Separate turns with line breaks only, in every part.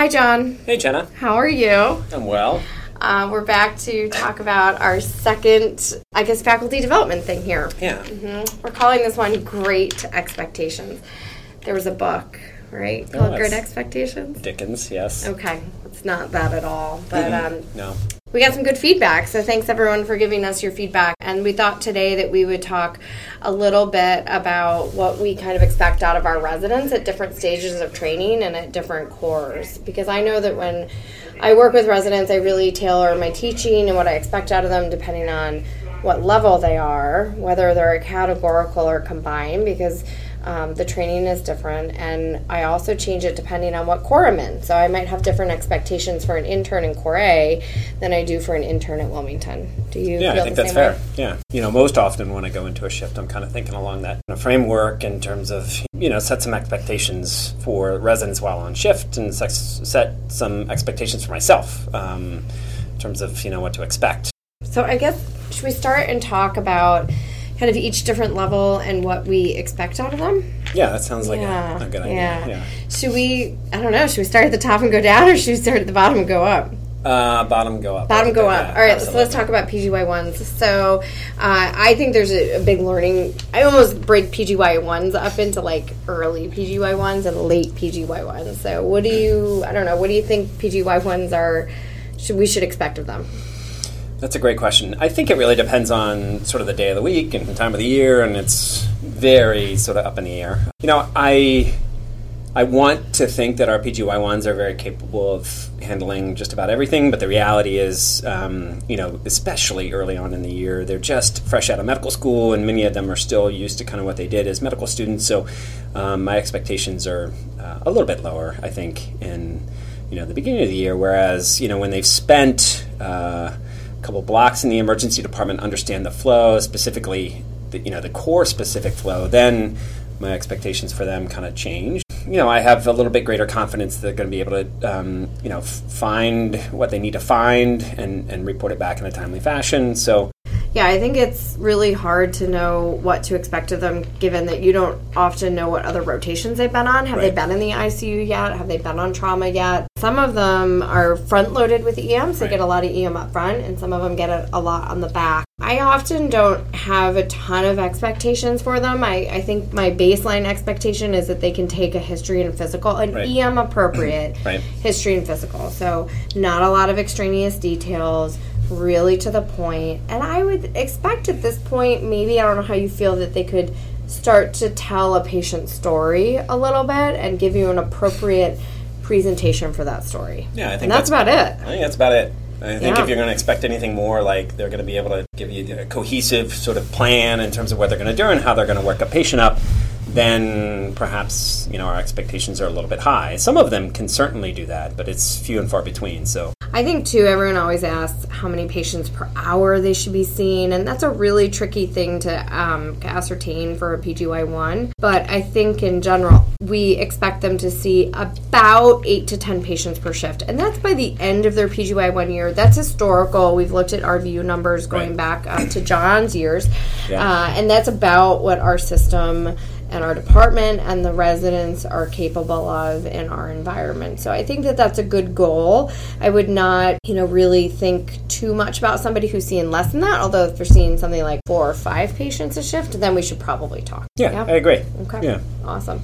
Hi, John.
Hey, Jenna.
How are you?
I'm well.
Uh, we're back to talk about our second, I guess, faculty development thing here.
Yeah.
hmm We're calling this one Great Expectations. There was a book, right? Called
was.
Great Expectations?
Dickens, yes.
Okay, it's not that at all. But um,
No.
We got some good feedback. So thanks everyone for giving us your feedback. And we thought today that we would talk a little bit about what we kind of expect out of our residents at different stages of training and at different cores. Because I know that when I work with residents, I really tailor my teaching and what I expect out of them depending on what level they are, whether they're a categorical or combined, because um, the training is different. And I also change it depending on what core I'm in. So I might have different expectations for an intern in Core A than I do for an intern at Wilmington. Do you
Yeah, I think that's fair.
way?
Yeah. You know, most often when I go into a shift, I'm kind of thinking along that framework in terms of, you know, set some expectations for residents while on shift and set some expectations for myself um, in terms of, you know, what to expect.
So I guess should we start and talk about kind of each different level and what we expect out of them?
Yeah, that sounds like
yeah.
a, a good idea.
yeah.
Yeah.
Should we? I don't know. Should we start at the top and go down, or should we start at the bottom and go up?
Uh, bottom go up.
Bottom go up. All right, so let's talk about PGY ones. So, uh, I think there's a, a big learning. I almost break PGY ones up into like early PGY ones and late PGY ones. So, what do you? I don't know. What do you think PGY ones are? Should we should expect of them?
That's a great question. I think it really depends on sort of the day of the week and the time of the year, and it's very sort of up in the air. You know, I I want to think that our PGY ones are very capable of handling just about everything, but the reality is, um, you know, especially early on in the year, they're just fresh out of medical school, and many of them are still used to kind of what they did as medical students. So, um, my expectations are uh, a little bit lower, I think, in you know the beginning of the year. Whereas, you know, when they've spent uh, couple blocks in the emergency department, understand the flow, specifically, the, you know, the core specific flow, then my expectations for them kind of change. You know, I have a little bit greater confidence that they're going to be able to, um, you know, find what they need to find and, and report it back in a timely fashion. So,
Yeah, I think it's really hard to know what to expect of them given that you don't often know what other rotations they've been on. Have they been in the ICU yet? Have they been on trauma yet? Some of them are front loaded with EM, so they get a lot of EM up front, and some of them get a, a lot on the back. I often don't have a ton of expectations for them. I, I think my baseline expectation is that they can take a history and physical, an
Right.
EM appropriate
Right.
history and physical. So, not a lot of extraneous details, really to the point. And I would expect at this point, maybe, I don't know how you feel, that they could start to tell a patient's story a little bit and give you an appropriate presentation for that story.
Yeah, I think
and that's, about it.
I think that's about it. I think
Yeah.
if you're going to expect anything more, like they're going to be able to give you a cohesive sort of plan in terms of what they're going to do and how they're going to work a patient up, then perhaps you know our expectations are a little bit high. Some of them can certainly do that, but it's few and far between. So
I think too, everyone always asks how many patients per hour they should be seeing, and that's a really tricky thing to um, ascertain for a PGY1. But I think in general, we expect them to see about eight to 10 patients per shift, and that's by the end of their PGY1 year. That's historical. We've looked at RVU numbers going
Right.
back uh, to John's years,
Yeah.
uh, and that's about what our system and our department and the residents are capable of in our environment. So I think that that's a good goal. I would not, you know, really think too much about somebody who's seeing less than that. Although if they're seeing something like four or five patients a shift, then we should probably talk.
yeah, I agree.
Okay.
Yeah.
Awesome.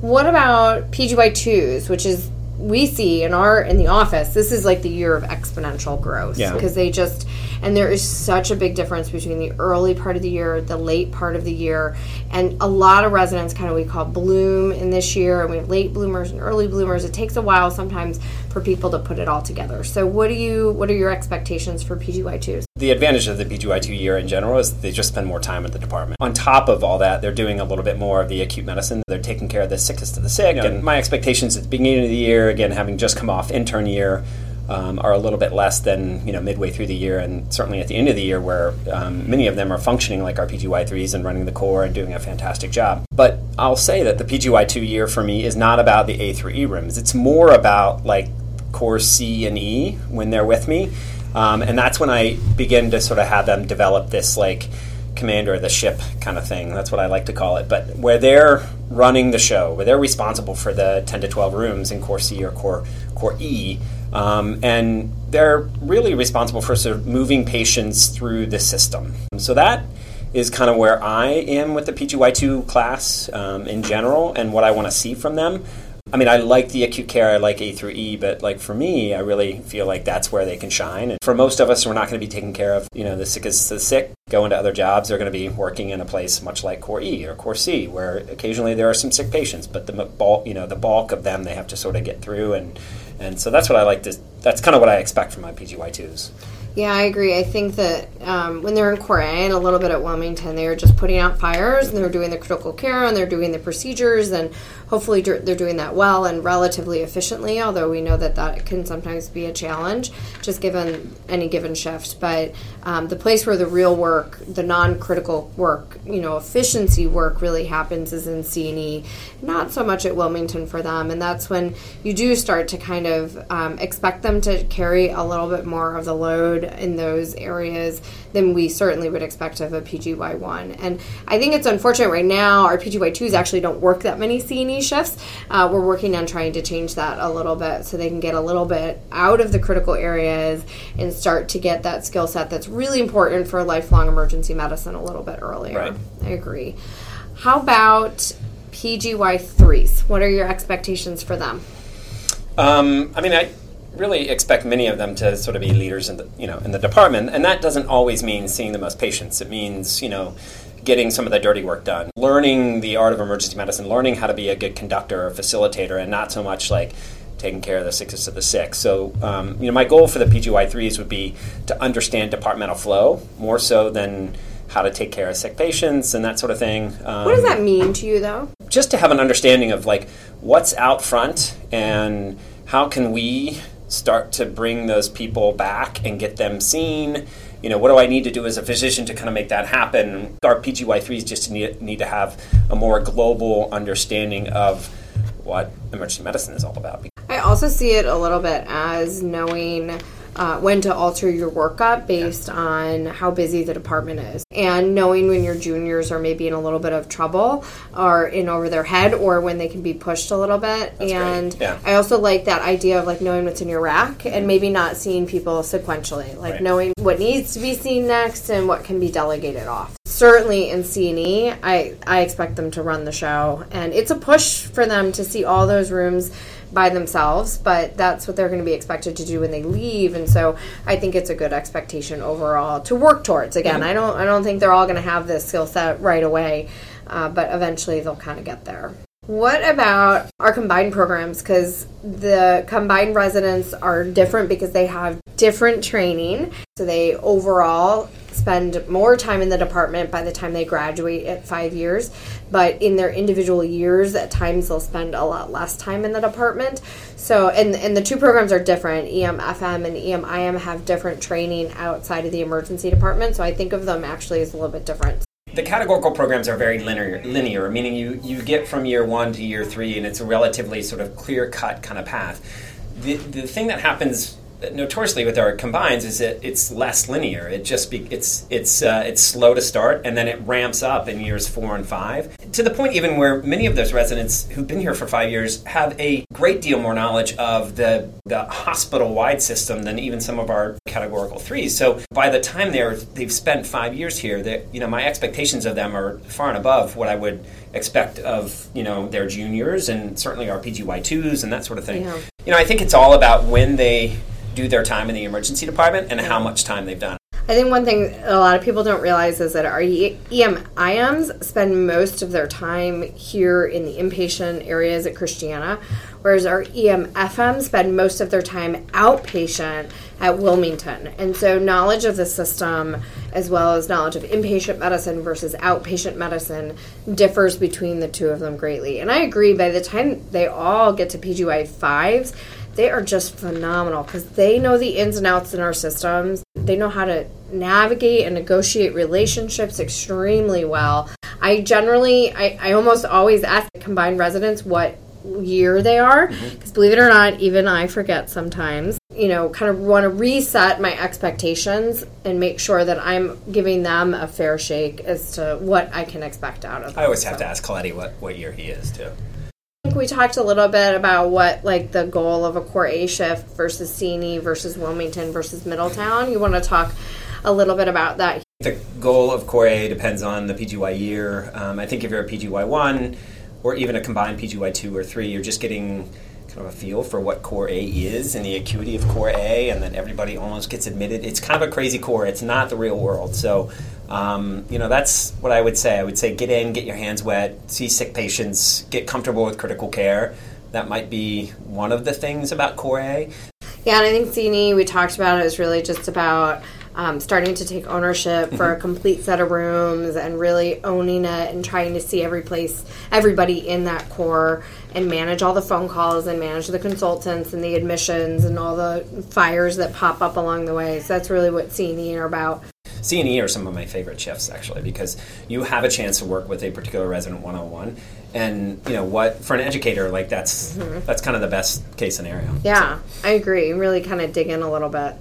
What about PGY twos, which is we see in our in the office, this is like the year of exponential growth.
Yeah.
Because they just and there is such a big difference between the early part of the year, the late part of the year, and a lot of residents kind of we call bloom in this year, and we have late bloomers and early bloomers. It takes a while sometimes for people to put it all together. So what do you what are your expectations for PGY twos?
The advantage of the PGY2 year in general is they just spend more time at the department. On top of all that, they're doing a little bit more of the acute medicine. They're taking care of the sickest of the sick. And my expectations at the beginning of the year, again, having just come off intern year, um, are a little bit less than you know midway through the year, and certainly at the end of the year, where um, many of them are functioning like our PGY3s and running the core and doing a fantastic job. But I'll say that the PGY2 year for me is not about the A through E rooms. It's more about like core C and E when they're with me. Um, and that's when I begin to sort of have them develop this like commander of the ship kind of thing. That's what I like to call it. But where they're running the show, where they're responsible for the 10 to 12 rooms in Core C or Core, Core E, um, and they're really responsible for sort of moving patients through the system. So that is kind of where I am with the PGY2 class um, in general and what I want to see from them. I mean, I like the acute care, I like A through E, but like for me, I really feel like that's where they can shine. And for most of us, we're not going to be taking care of, you know, the sickest the sick, going to other jobs. They're going to be working in a place much like Core E or Core C, where occasionally there are some sick patients, but the bulk, you know, the bulk of them they have to sort of get through. And, and so that's what I like to, that's kind of what I expect from my PGY2s.
Yeah, I agree. I think that um, when they're in Core A and a little bit at Wilmington, they're just putting out fires and they're doing the critical care and they're doing the procedures and hopefully they're doing that well and relatively efficiently. Although we know that that can sometimes be a challenge, just given any given shift. But um, the place where the real work, the non-critical work, you know, efficiency work really happens is in C&E, not so much at Wilmington for them. And that's when you do start to kind of um, expect them to carry a little bit more of the load in those areas than we certainly would expect of a PGY1. And I think it's unfortunate right now our PGY2s actually don't work that many C&E shifts. Uh, we're working on trying to change that a little bit so they can get a little bit out of the critical areas and start to get that skill set that's really important for lifelong emergency medicine a little bit earlier.
Right.
I agree. How about PGY3s? What are your expectations for them?
Um, I mean, I really expect many of them to sort of be leaders in the you know in the department, and that doesn't always mean seeing the most patients. It means you know getting some of the dirty work done, learning the art of emergency medicine, learning how to be a good conductor or facilitator, and not so much like taking care of the sickest of the sick. So, um, you know, my goal for the PGY3s would be to understand departmental flow more so than how to take care of sick patients and that sort of thing.
Um, what does that mean to you, though?
Just to have an understanding of like what's out front and how can we start to bring those people back and get them seen. You know, what do I need to do as a physician to kind of make that happen? Our PGY3s just need, need to have a more global understanding of what emergency medicine is all about.
I also see it a little bit as knowing uh, when to alter your workup based yeah. on how busy the department is and knowing when your juniors are maybe in a little bit of trouble or in over their head or when they can be pushed a little bit
That's
and
yeah.
i also like that idea of like knowing what's in your rack and maybe not seeing people sequentially like
right.
knowing what needs to be seen next and what can be delegated off certainly in C&E, I, I expect them to run the show. And it's a push for them to see all those rooms by themselves, but that's what they're going to be expected to do when they leave. And so I think it's a good expectation overall to work towards. Again, mm-hmm. I don't I don't think they're all going to have this skill set right away, uh, but eventually they'll kind of get there. What about our combined programs? Because the combined residents are different because they have different training. So they overall spend more time in the department by the time they graduate at five years. But in their individual years, at times they'll spend a lot less time in the department. So, and, and the two programs are different. EMFM and EMIM have different training outside of the emergency department. So I think of them actually as a little bit different
the categorical programs are very linear, linear, meaning you, you get from year one to year three, and it's a relatively sort of clear cut kind of path. The, the thing that happens notoriously with our combines is that it's less linear. It just be, it's it's uh, it's slow to start and then it ramps up in years four and five to the point even where many of those residents who've been here for five years have a great deal more knowledge of the the hospital wide system than even some of our categorical threes. So by the time they're they've spent five years here, that you know my expectations of them are far and above what I would expect of you know their juniors and certainly our PGY twos and that sort of thing.
Yeah.
You know I think it's all about when they do their time in the emergency department and how much time they've done.
I think one thing a lot of people don't realize is that our EMIMs spend most of their time here in the inpatient areas at Christiana, whereas our EMFM spend most of their time outpatient at Wilmington. And so, knowledge of the system, as well as knowledge of inpatient medicine versus outpatient medicine, differs between the two of them greatly. And I agree, by the time they all get to PGY 5s, they are just phenomenal because they know the ins and outs in our systems. They know how to navigate and negotiate relationships extremely well. I generally, I, I almost always ask the combined residents what year they are because mm-hmm. believe it or not even i forget sometimes you know, kind of want to reset my expectations and make sure that I'm giving them a fair shake as to what I can expect out of them.
I always have
So.
to ask Coletti what, what year he is, too.
We talked a little bit about what like the goal of a core A shift versus C&E versus Wilmington versus Middletown. You want to talk a little bit about that?
The goal of Core A depends on the PGY year. Um, I think if you're a PGY 1 or even a combined PGY 2 or 3, you're just getting kind of a feel for what Core A is and the acuity of Core A, and then everybody almost gets admitted. It's kind of a crazy core. It's not the real world. So, um, you know, that's what I would say. I would say get in, get your hands wet, see sick patients, get comfortable with critical care. That might be one of the things about Core A.
Yeah, and I think C&E we talked about it was really just about um, starting to take ownership for a complete set of rooms and really owning it and trying to see every place, everybody in that core and manage all the phone calls and manage the consultants and the admissions and all the fires that pop up along the way. So that's really what C&E are about.
C&E are some of my favorite shifts actually because you have a chance to work with a particular resident one-on-one and you know what for an educator like that's that's kind of the best case scenario
Yeah, I agree. Really kind of dig in a little bit.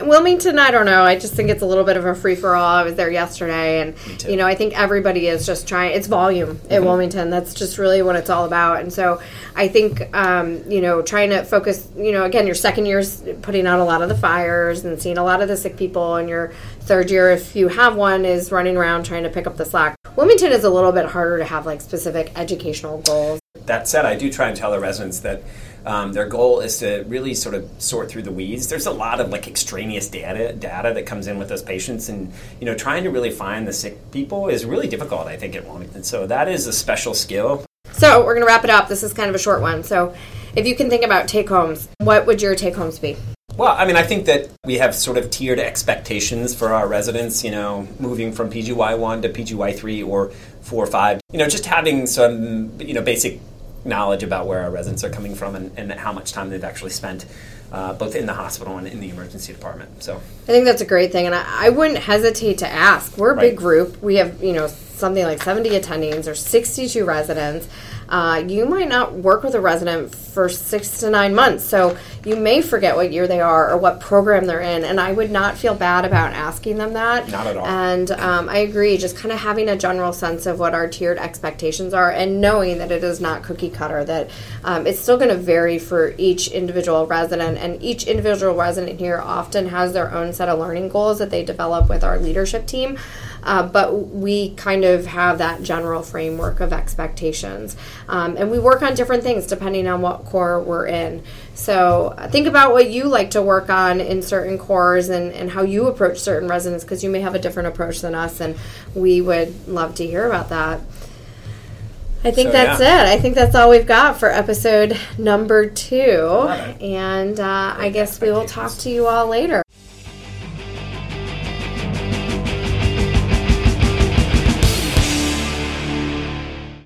Wilmington, I don't know. I just think it's a little bit of a free for all. I was there yesterday, and you know, I think everybody is just trying. It's volume at Wilmington. That's just really what it's all about. And so, I think um, you know, trying to focus. You know, again, your second year's putting out a lot of the fires and seeing a lot of the sick people, and your third year, if you have one, is running around trying to pick up the slack. Wilmington is a little bit harder to have like specific educational goals.
that said i do try and tell the residents that um, their goal is to really sort of sort through the weeds there's a lot of like extraneous data data that comes in with those patients and you know trying to really find the sick people is really difficult i think at wilmington so that is a special skill
So we're going to wrap it up. This is kind of a short one. So if you can think about take homes, what would your take homes be?
Well, I mean, I think that we have sort of tiered expectations for our residents, you know, moving from PGY 1 to PGY 3 or 4 or 5. You know, just having some, you know, basic knowledge about where our residents are coming from and, and how much time they've actually spent uh, both in the hospital and in the emergency department. So,
I think that's a great thing, and I, I wouldn't hesitate to ask. We're a
Right.
big group. We have, you know, something like 70 attendings or 62 residents. Uh, you might not work with a resident for six to nine months, so you may forget what year they are or what program they're in, and I would not feel bad about asking them that.
Not at all.
And um, I agree, just kind of having a general sense of what our tiered expectations are and knowing that it is not cookie cutter, that um, it's still going to vary for each individual resident. And each individual resident here often has their own set of learning goals that they develop with our leadership team. Uh, but we kind of have that general framework of expectations. Um, and we work on different things depending on what core we're in. So uh, think about what you like to work on in certain cores and, and how you approach certain residents because you may have a different approach than us, and we would love to hear about that. I think
So,
that's
yeah.
it. I think that's all we've got for episode number two. And uh, I guess we will talk to you all later.